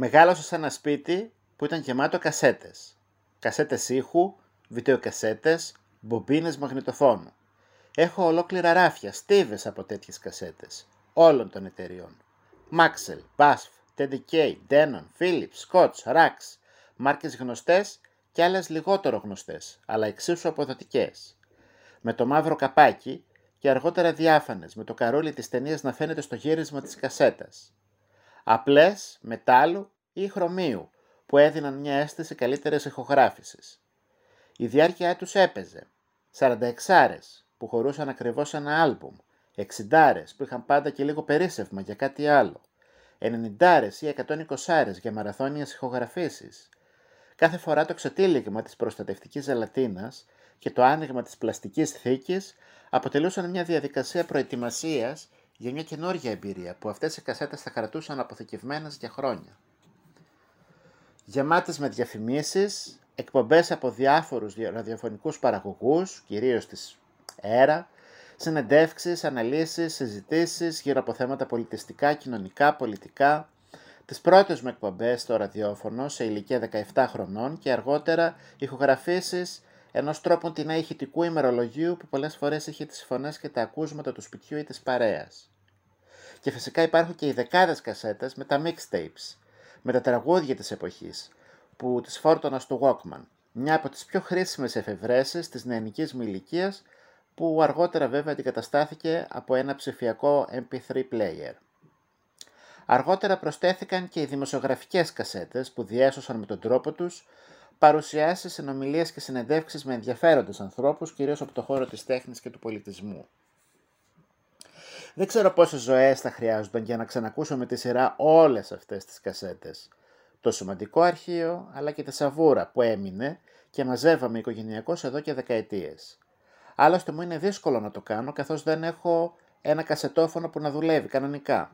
Μεγάλωσα σε ένα σπίτι που ήταν γεμάτο κασέτες. Κασέτες ήχου, βιντεοκασέτες, μπομπίνες μαγνητοφώνου. Έχω ολόκληρα ράφια, στίβες από τέτοιες κασέτες, όλων των εταιριών. Maxell, BASF, TDK, Denon, Philips, Scotch, Rax, μάρκες γνωστές και άλλες λιγότερο γνωστές, αλλά εξίσου αποδοτικές. Με το μαύρο καπάκι και αργότερα διάφανες, με το καρόλι της ταινίας να φαίνεται στο γύρισμα της κασέτας. Απλές, μετάλλου ή χρωμίου, που έδιναν μια αίσθηση καλύτερης ηχογράφησης. Η διάρκεια τους έπαιζε. 46 που χωρούσαν ακριβώς ένα άλμπουμ. 60 που είχαν πάντα και λίγο περίσευμα για κάτι άλλο. 90 ή 120 για μαραθώνιες ηχογραφήσεις. Κάθε φορά το ξετύλιγμα της προστατευτικής ζελατίνας και το άνοιγμα της πλαστικής θήκης αποτελούσαν μια διαδικασία προετοιμασίας για μια καινούργια εμπειρία που αυτές οι κασέτες θα κρατούσαν αποθηκευμένες για χρόνια. Γεμάτες με διαφημίσεις, εκπομπές από διάφορους ραδιοφωνικούς παραγωγούς, κυρίως της ΕΡΑ, συνεντεύξεις, αναλύσεις, συζητήσεις γύρω από θέματα πολιτιστικά, κοινωνικά, πολιτικά, τις πρώτες μου εκπομπές στο ραδιόφωνο σε ηλικία 17 χρονών και αργότερα ηχογραφήσεις ενός τρόπου την ηχητικού ημερολογίου που πολλές φορές είχε τις φωνές και τα ακούσματα του σπιτιού ή της παρέας. Και φυσικά υπάρχουν και οι δεκάδες κασέτες με τα mixtapes, με τα τραγούδια της εποχής, που τις φόρτωνα στο Walkman, μια από τις πιο χρήσιμες εφευρέσεις της νεανικής μου ηλικίας, που αργότερα βέβαια αντικαταστάθηκε από ένα ψηφιακό MP3 player. Αργότερα προσθέθηκαν και οι δημοσιογραφικές κασέτες που διέσωσαν με τον τρόπο τους παρουσιάσεις, συνομιλίες και συνεντεύξεις με ενδιαφέροντες ανθρώπους, κυρίως από το χώρο της τέχνης και του πολιτισμού. Δεν ξέρω πόσες ζωές θα χρειάζονταν για να ξανακούσω με τη σειρά όλες αυτές τις κασέτες. Το σημαντικό αρχείο, αλλά και τη σαβούρα που έμεινε και μαζεύαμε οικογενειακώς εδώ και δεκαετίες. Άλλωστε μου είναι δύσκολο να το κάνω καθώς δεν έχω ένα κασετόφωνο που να δουλεύει κανονικά.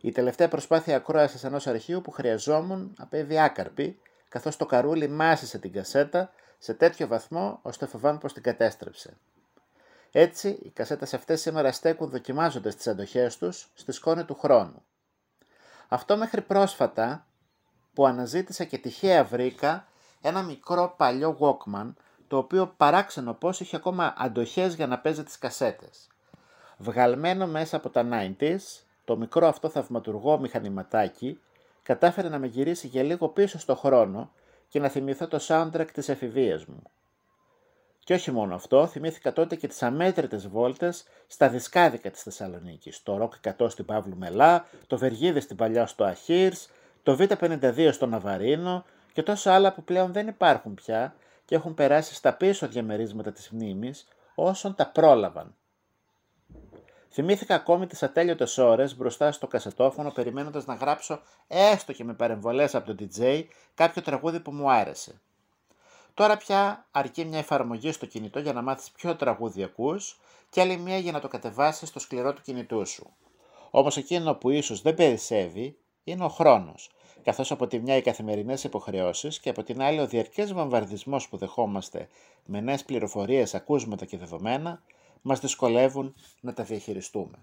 Η τελευταία προσπάθεια ακρόασης ενός αρχείου που χρειαζόμουν απέβη άκαρπη καθώς το καρούλι μάσησε την κασέτα σε τέτοιο βαθμό ώστε φοβάμαι πως την κατέστρεψε. Έτσι, οι κασέτες αυτές σήμερα στέκουν δοκιμάζοντας τις αντοχές τους στη σκόνη του χρόνου. Αυτό μέχρι πρόσφατα που αναζήτησα και τυχαία βρήκα ένα μικρό παλιό Walkman το οποίο παράξενο πως είχε ακόμα αντοχές για να παίζει τις κασέτες. Βγαλμένο μέσα από τα 90s, το μικρό αυτό θαυματουργό μηχανηματάκι κατάφερε να με γυρίσει για λίγο πίσω στο χρόνο και να θυμηθώ το soundtrack της εφηβείας μου. Και όχι μόνο αυτό, θυμήθηκα τότε και τις αμέτρητες βόλτες στα δισκάδικα της Θεσσαλονίκης. Το Rock 100 στην Παύλου Μελά, το Βεργίδη στην Παλιά στο Αχύρς, το Β52 στο Ναβαρίνο και τόσα άλλα που πλέον δεν υπάρχουν πια και έχουν περάσει στα πίσω διαμερίσματα της μνήμης όσων τα πρόλαβαν. Θυμήθηκα ακόμη τις ατέλειωτες ώρες μπροστά στο κασετόφωνο περιμένοντας να γράψω έστω και με παρεμβολές από τον DJ κάποιο τραγούδι που μου άρεσε. Τώρα πια αρκεί μια εφαρμογή στο κινητό για να μάθεις ποιο τραγούδι ακούς και άλλη μια για να το κατεβάσεις στο σκληρό του κινητού σου. Όμως εκείνο που ίσως δεν περισσεύει είναι ο χρόνος, καθώς από τη μια οι καθημερινές υποχρεώσεις και από την άλλη ο διαρκές βαμβαρδισμός που δεχόμαστε με νέες πληροφορίες, ακούσματα και δεδομένα μας δυσκολεύουν να τα διαχειριστούμε.